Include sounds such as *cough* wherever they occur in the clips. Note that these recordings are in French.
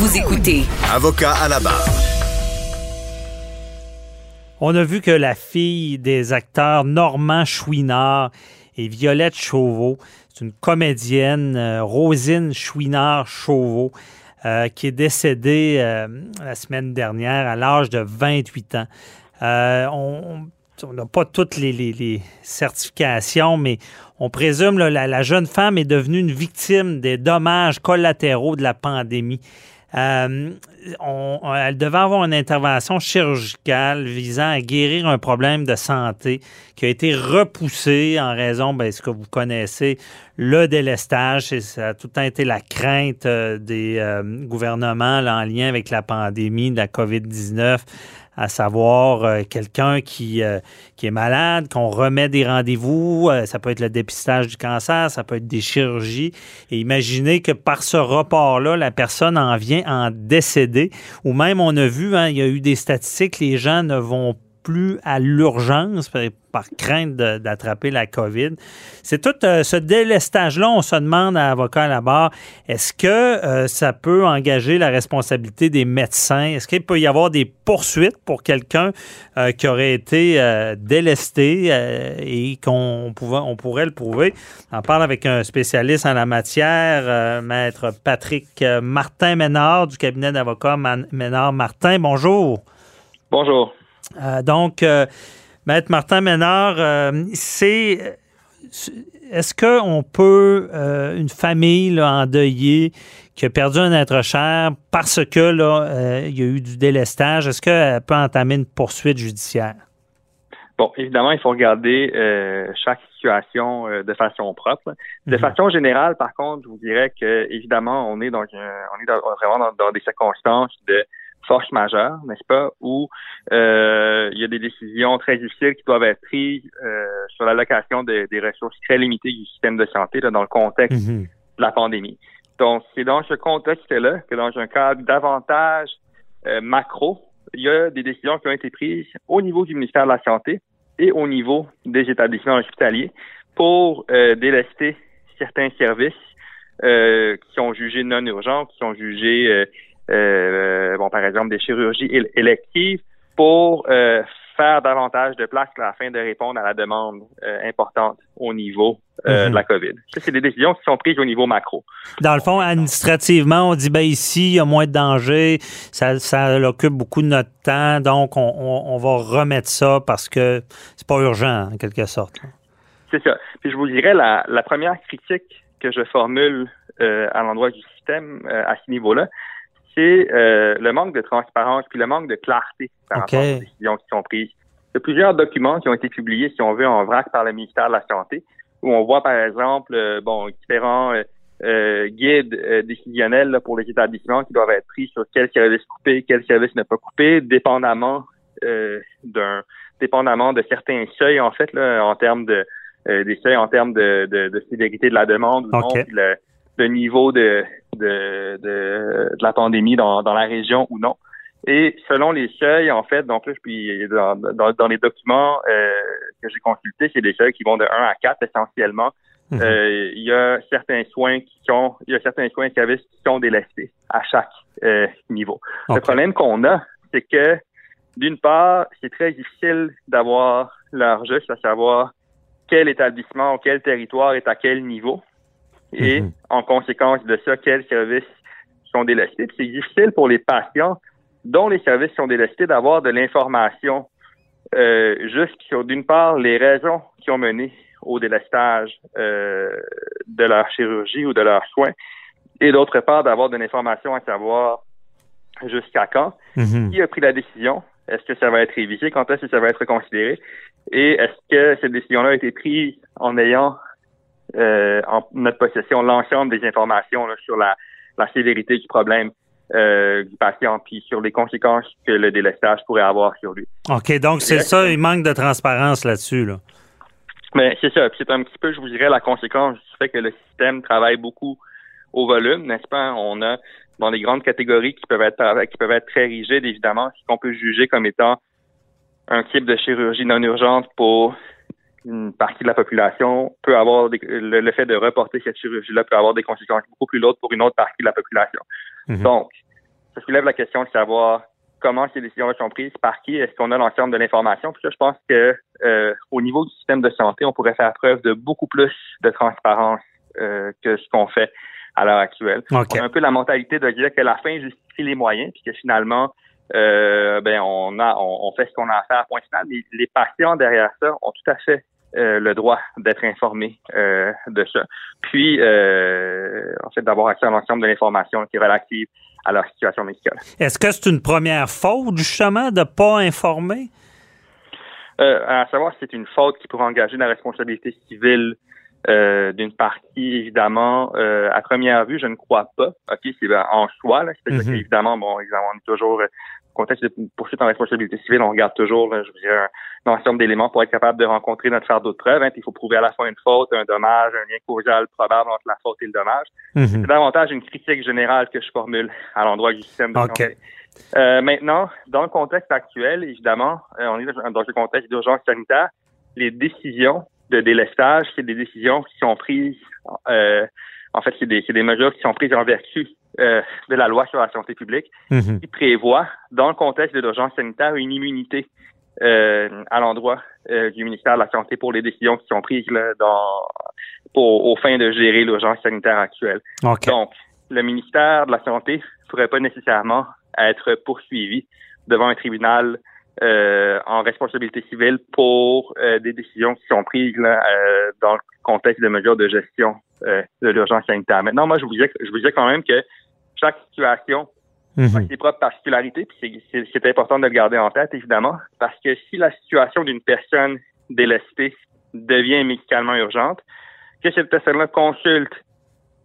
Vous écoutez Avocat à la barre. On a vu que la fille des acteurs Normand Chouinard et Violette Chauveau, c'est une comédienne, euh, Rosine Chouinard-Chauveau, euh, qui est décédée euh, la semaine dernière à l'âge de 28 ans. Euh, on n'a pas toutes les, les- les certifications, mais on présume que la, la jeune femme est devenue une victime des dommages collatéraux de la pandémie. Euh, on- elle devait avoir une intervention chirurgicale visant à guérir un problème de santé qui a été repoussé en raison, de ce que vous connaissez, le délestage. Et ça a tout le temps été la crainte euh, des euh, gouvernements en lien avec la pandémie de la COVID-19 à savoir euh, quelqu'un qui, euh, qui est malade, qu'on remet des rendez-vous, euh, ça peut être le dépistage du cancer, ça peut être des chirurgies, et imaginez que par ce report-là, la personne en vient en décéder, ou même on a vu, hein, il y a eu des statistiques, les gens ne vont plus à l'urgence par, crainte d'attraper la COVID. C'est tout euh, ce délestage-là, on se demande à avocat à la barre, est-ce que euh, ça peut engager la responsabilité des médecins? Est-ce qu'il peut y avoir des poursuites pour quelqu'un euh, qui aurait été délesté et qu'on pouvait, on pourrait le prouver? On parle avec un spécialiste en la matière, maître Patrick euh, Martin-Ménard du cabinet d'avocats Ménard-Martin. Bonjour. Bonjour. Euh, donc, euh, Maître Martin Ménard, euh, c'est. Est-ce qu'on peut, euh, une famille là, endeuillée qui a perdu un être cher parce que là, euh, il y a eu du délestage, est-ce qu'elle peut entamer une poursuite judiciaire? Bon, évidemment, il faut regarder euh, chaque situation de façon propre. De Mhm. façon générale, par contre, je vous dirais que évidemment, on est dans un- on est dans- vraiment dans, dans des circonstances de force majeure, n'est-ce pas, où euh, il y a des décisions très difficiles qui doivent être prises euh, sur l'allocation de- des ressources très limitées du système de santé là, dans le contexte Mhm. de la pandémie. Donc, c'est dans ce contexte-là que dans un cadre davantage euh, macro, il y a des décisions qui ont été prises au niveau du ministère de la Santé et au niveau des établissements hospitaliers pour euh, délester certains services euh, qui sont jugés non urgents, qui sont jugés, euh, bon, par exemple, des chirurgies éle- électives pour euh, faire davantage de place là, afin de répondre à la demande euh, importante au niveau euh, Mhm. de la COVID. Ça, c'est des décisions qui sont prises au niveau macro. Dans le fond, administrativement, on dit ben ici, il y a moins de danger, ça, ça occupe beaucoup de notre temps, donc on, on- on va remettre ça parce que c'est pas urgent, en quelque sorte. C'est ça. Puis je vous dirais, la, la première critique que je formule euh, à l'endroit du système euh, à ce niveau-là, c'est euh, le manque de transparence puis le manque de clarté par rapport aux décisions qui sont prises. Il y a plusieurs documents qui ont été publiés, si on veut, en vrac par le ministère de la Santé, où on voit, par exemple, euh, bon, différents euh, euh, guides euh, décisionnels là, pour les établissements qui doivent être pris sur quel service couper, quel service ne pas couper, dépendamment euh, d'un dépendamment de certains seuils, en fait, là, en termes de euh, des seuils en termes de, de, de sévérité de la demande ou non, OK. puis le, le niveau de, de, de, de la pandémie dans, dans la région ou non. Et selon les seuils, en fait, donc là, je puis dans, dans, dans les documents euh, que j'ai consultés, c'est des seuils qui vont de 1 à 4 essentiellement. Mhm. Euh, il y a certains soins qui sont, il y a certains soins et services qui sont délestés à chaque euh, niveau. Le problème qu'on a, c'est que d'une part, c'est très difficile d'avoir leur juste, à savoir quel établissement quel territoire est à quel niveau. Et Mhm. en conséquence de ça, quels services sont délestés. C'est difficile pour les patients dont les services sont délestés d'avoir de l'information euh, juste sur, d'une part, les raisons qui ont mené au délestage euh, de leur chirurgie ou de leurs soins, et d'autre part, d'avoir de l'information à savoir jusqu'à quand, Mhm. qui a pris la décision, est-ce que ça va être révisé, quand est-ce que ça va être considéré, et est-ce que cette décision-là a été prise en ayant euh, en notre possession l'ensemble des informations là, sur la, la sévérité du problème. euh, du patient, puis sur les conséquences que le délestage pourrait avoir sur lui. OK, donc c'est ça, il manque de transparence là-dessus. Là. Mais c'est ça, c'est un petit peu, je vous dirais, la conséquence du fait que le système travaille beaucoup au volume, n'est-ce pas? On a dans des grandes catégories qui peuvent être qui peuvent être très rigides, évidemment, ce qu'on peut juger comme étant un type de chirurgie non urgente pour une partie de la population peut avoir le, fait de reporter cette chirurgie-là peut avoir des conséquences beaucoup plus lourdes pour une autre partie de la population. Mhm. Donc, ça soulève la question de savoir comment ces décisions sont prises, par qui, est-ce qu'on a l'ensemble de l'information. Puis ça, je pense que euh, au niveau du système de santé, on pourrait faire preuve de beaucoup plus de transparence euh, que ce qu'on fait à l'heure actuelle. On a un peu la mentalité de dire que la fin justifie les moyens, puis que finalement, euh, ben on a on, fait ce qu'on a à faire point final. Mais les patients derrière ça ont tout à fait euh, le droit d'être informés euh, de ça. Puis, euh, en fait, d'avoir accès à l'ensemble de l'information qui est relative à leur situation médicale. Est-ce que c'est une première faute, justement, de ne pas informer? à savoir si c'est une faute qui pourrait engager la responsabilité civile d'une partie, évidemment, à première vue, je ne crois pas. OK, c'est en soi, là, c'est mm-hmm. évidemment, bon, on est toujours contexte de poursuite en responsabilité civile, on regarde toujours, je veux dire, un, ensemble d'éléments pour être capable de rencontrer notre fardeau de preuve. Hein, il faut prouver à la fois une faute, un dommage, un lien causal probable entre la faute et le dommage. Mhm. C'est davantage une critique générale que je formule à l'endroit du système de santé. Euh, maintenant, dans le contexte actuel, évidemment, euh, on est dans un contexte d'urgence sanitaire. Les décisions de délestage, c'est des décisions qui sont prises euh, en fait, c'est des, des, mesures qui sont prises en vertu euh, de la loi sur la santé publique, mhm. qui prévoit, dans le contexte de l'urgence sanitaire, une immunité euh, à l'endroit euh, du ministère de la Santé pour les décisions qui sont prises là, dans, pour, aux fins de gérer l'urgence sanitaire actuelle. Donc, le ministère de la Santé ne pourrait pas nécessairement être poursuivi devant un tribunal euh, en responsabilité civile pour euh, des décisions qui sont prises là, euh, dans le contexte de mesures de gestion de l'urgence sanitaire. Maintenant, moi, je vous disais, je vous disais quand même que chaque situation mhm. a ses propres particularités, puis c'est important de le garder en tête, évidemment, parce que si la situation d'une personne délestée devient médicalement urgente, que cette personne-là consulte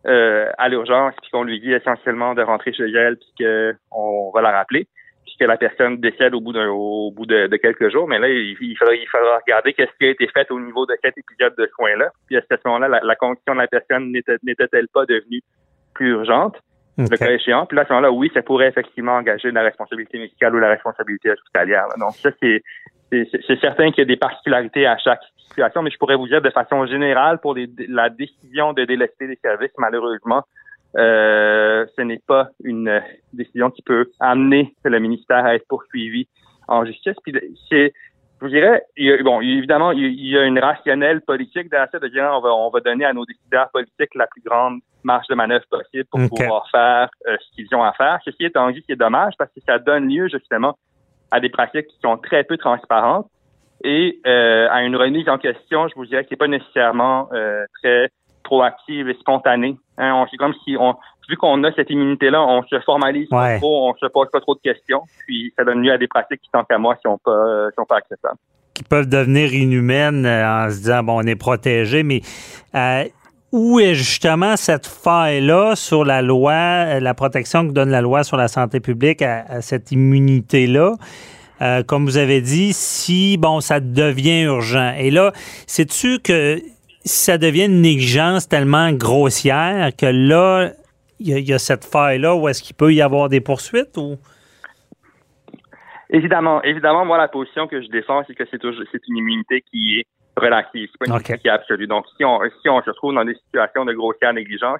à l'urgence, puis qu'on lui dit essentiellement de rentrer chez elle, puis qu'on va la rappeler, que la personne décède au bout d'un au bout de, quelques jours, mais là, il, il, faudra, il faudra regarder qu'est-ce qui a été fait au niveau de cet épisode de soins-là. Puis à ce moment-là, la, condition de la personne n'était-elle pas devenue plus urgente, le cas échéant. Puis là, à ce moment-là, oui, ça pourrait effectivement engager la responsabilité médicale ou la responsabilité hospitalière. Donc ça, c'est c'est certain qu'il y a des particularités à chaque situation, mais je pourrais vous dire de façon générale, pour les, la décision de délester des services, malheureusement, ce n'est pas une décision qui peut amener le ministère à être poursuivi en justice. Puis c'est, je vous dirais, bon, évidemment, il y a une rationnelle politique derrière ça de dire on va, on va donner à nos décideurs politiques la plus grande marge de manœuvre possible pour pouvoir faire euh, ce qu'ils ont à faire. Ceci étant dit, c'est dommage parce que ça donne lieu justement à des pratiques qui sont très peu transparentes et euh, à une remise en question, je vous dirais, qui n'est pas nécessairement très proactive et spontanée. Hein, c'est comme si on, vu qu'on a cette immunité-là, on se formalise pas trop, on se pose pas trop de questions, puis ça donne lieu à des pratiques qui, tant qu'à moi, sont pas, sont pas acceptables. Qui peuvent devenir inhumaines euh, en se disant, bon, on est protégé, mais euh, où est justement cette faille-là sur la loi, euh, la protection que donne la loi sur la santé publique à, cette immunité-là? comme vous avez dit, si bon, ça devient urgent. Et là, sais-tu que ça devient une négligence tellement grossière que là, il y, a cette faille-là où est-ce qu'il peut y avoir des poursuites ou? Évidemment, évidemment, moi, la position que je défends, c'est que c'est une immunité qui est relative, c'est pas une immunité qui est absolue. Donc, si on, si on se retrouve dans des situations de grossière négligence,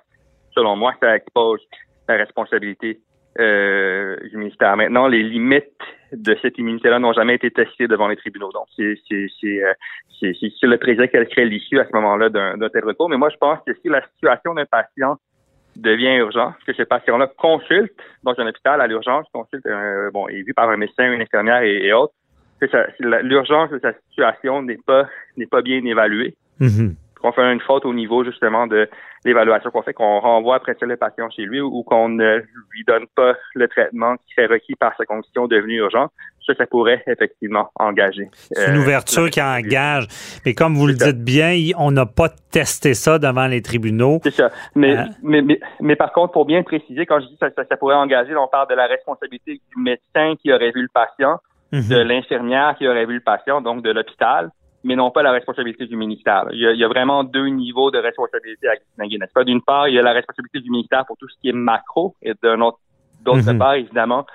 selon moi, ça expose la responsabilité euh, du ministère. Maintenant, les limites de cette immunité-là n'ont jamais été testées devant les tribunaux. Donc, c'est euh, le président qui crée l'issue à ce moment-là d'un tel recours. Mais moi, je pense que si la situation d'un patient devient urgente, que ce patient-là consulte dans un hôpital à l'urgence, consulte, euh, bon, est vu par un médecin, une infirmière et, autres, que l'urgence de sa situation n'est pas n'est pas bien évaluée. Mm-hmm qu'on fait une faute au niveau justement de l'évaluation qu'on fait, qu'on renvoie après ça le patient chez lui ou qu'on ne lui donne pas le traitement qui est requis par sa condition devenue urgente, ça, ça pourrait effectivement engager. C'est une euh, ouverture la qui engage. Mais comme vous le ça. dites bien, on n'a pas testé ça devant les tribunaux. C'est ça. Mais, Hein? mais, mais, mais par contre, pour bien préciser, quand je dis ça, ça, ça pourrait engager, on parle de la responsabilité du médecin qui aurait vu le patient, Mhm. de l'infirmière qui aurait vu le patient, donc de l'hôpital, mais non pas la responsabilité du ministère. Il y a, il y a vraiment deux niveaux de responsabilité à distinguer, n'est-ce pas? D'une part, il y a la responsabilité du ministère pour tout ce qui est macro, et d'un autre, d'autre Mhm. part, évidemment,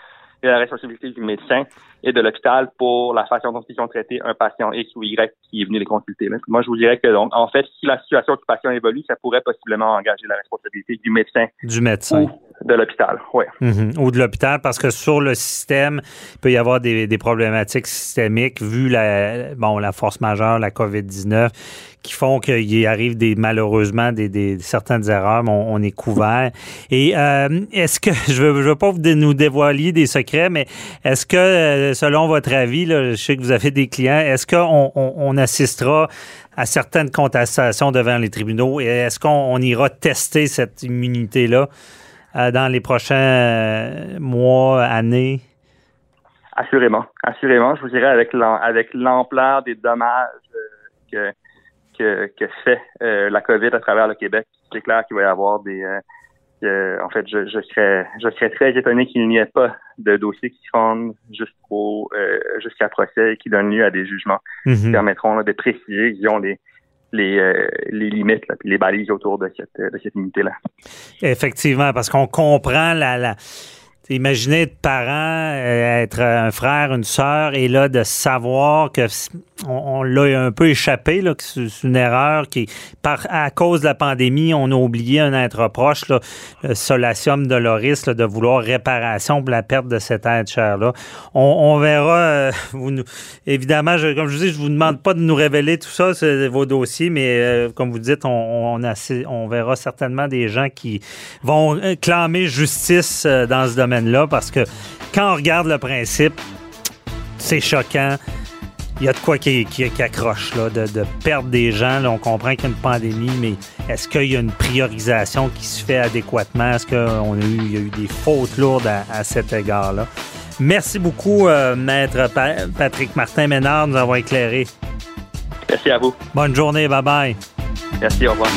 il y a la responsabilité du médecin et de l'hôpital pour la façon dont ils ont traité un patient X ou Y qui est venu les consulter. là. Moi, je vous dirais que, donc, en fait, si la situation du patient évolue, ça pourrait possiblement engager la responsabilité du médecin Du médecin. ou de l'hôpital. Ouais. Mhm. Ou de l'hôpital, parce que sur le système, il peut y avoir des, des problématiques systémiques vu la, bon, la force majeure, la COVID-19, qui font qu'il arrive des, malheureusement des, des- certaines erreurs, mais on, on est couvert. Et euh, est-ce que, *laughs* je veux, je veux pas vous nous dévoiler des secrets, mais est-ce que, euh, selon votre avis, je sais que vous avez des clients, est-ce qu'on on, on assistera à certaines contestations devant les tribunaux et est-ce qu'on on ira tester cette immunité-là? euh, dans les prochains euh, mois, années? Assurément. Assurément, je vous dirais avec l'am- avec l'ampleur des dommages euh, que, fait euh, la COVID à travers le Québec, c'est clair qu'il va y avoir des euh, que- en fait, je, je serais je serais très étonné qu'il n'y ait pas de dossiers qui se rendent jusqu'au euh, jusqu'à procès et qui donnent lieu à des jugements qui Mhm. permettront là, de préciser disons, les les, euh, les limites là, puis les balises autour de cette de cette unité là. Effectivement, parce qu'on comprend la. la Imaginez être parent, euh, être un frère, une sœur, et là, de savoir que on, l'a un peu échappé, là, que c'est une erreur qui, par, à cause de la pandémie, on a oublié un être proche, là, le solatium doloris, de vouloir réparation pour la perte de cet être cher-là. On, verra, euh, évidemment, comme je vous dis, je vous demande pas de nous révéler tout ça, vos dossiers, mais euh, comme vous dites, on, on, verra certainement des gens qui vont clamer justice dans ce domaine-là parce que quand on regarde le principe, c'est choquant. Il y a de quoi qui, qui, qui accroche, là, de, de perdre des gens. Là, on comprend qu'il y a une pandémie, mais est-ce qu'il y a une priorisation qui se fait adéquatement? Est-ce qu'il a, eu, il y a eu des fautes lourdes à, à cet égard-là? Merci beaucoup, euh, Maître Pa- Patrick Martin-Ménard, de nous avoir éclairé. Merci à vous. Bonne journée, bye-bye. Merci, au revoir.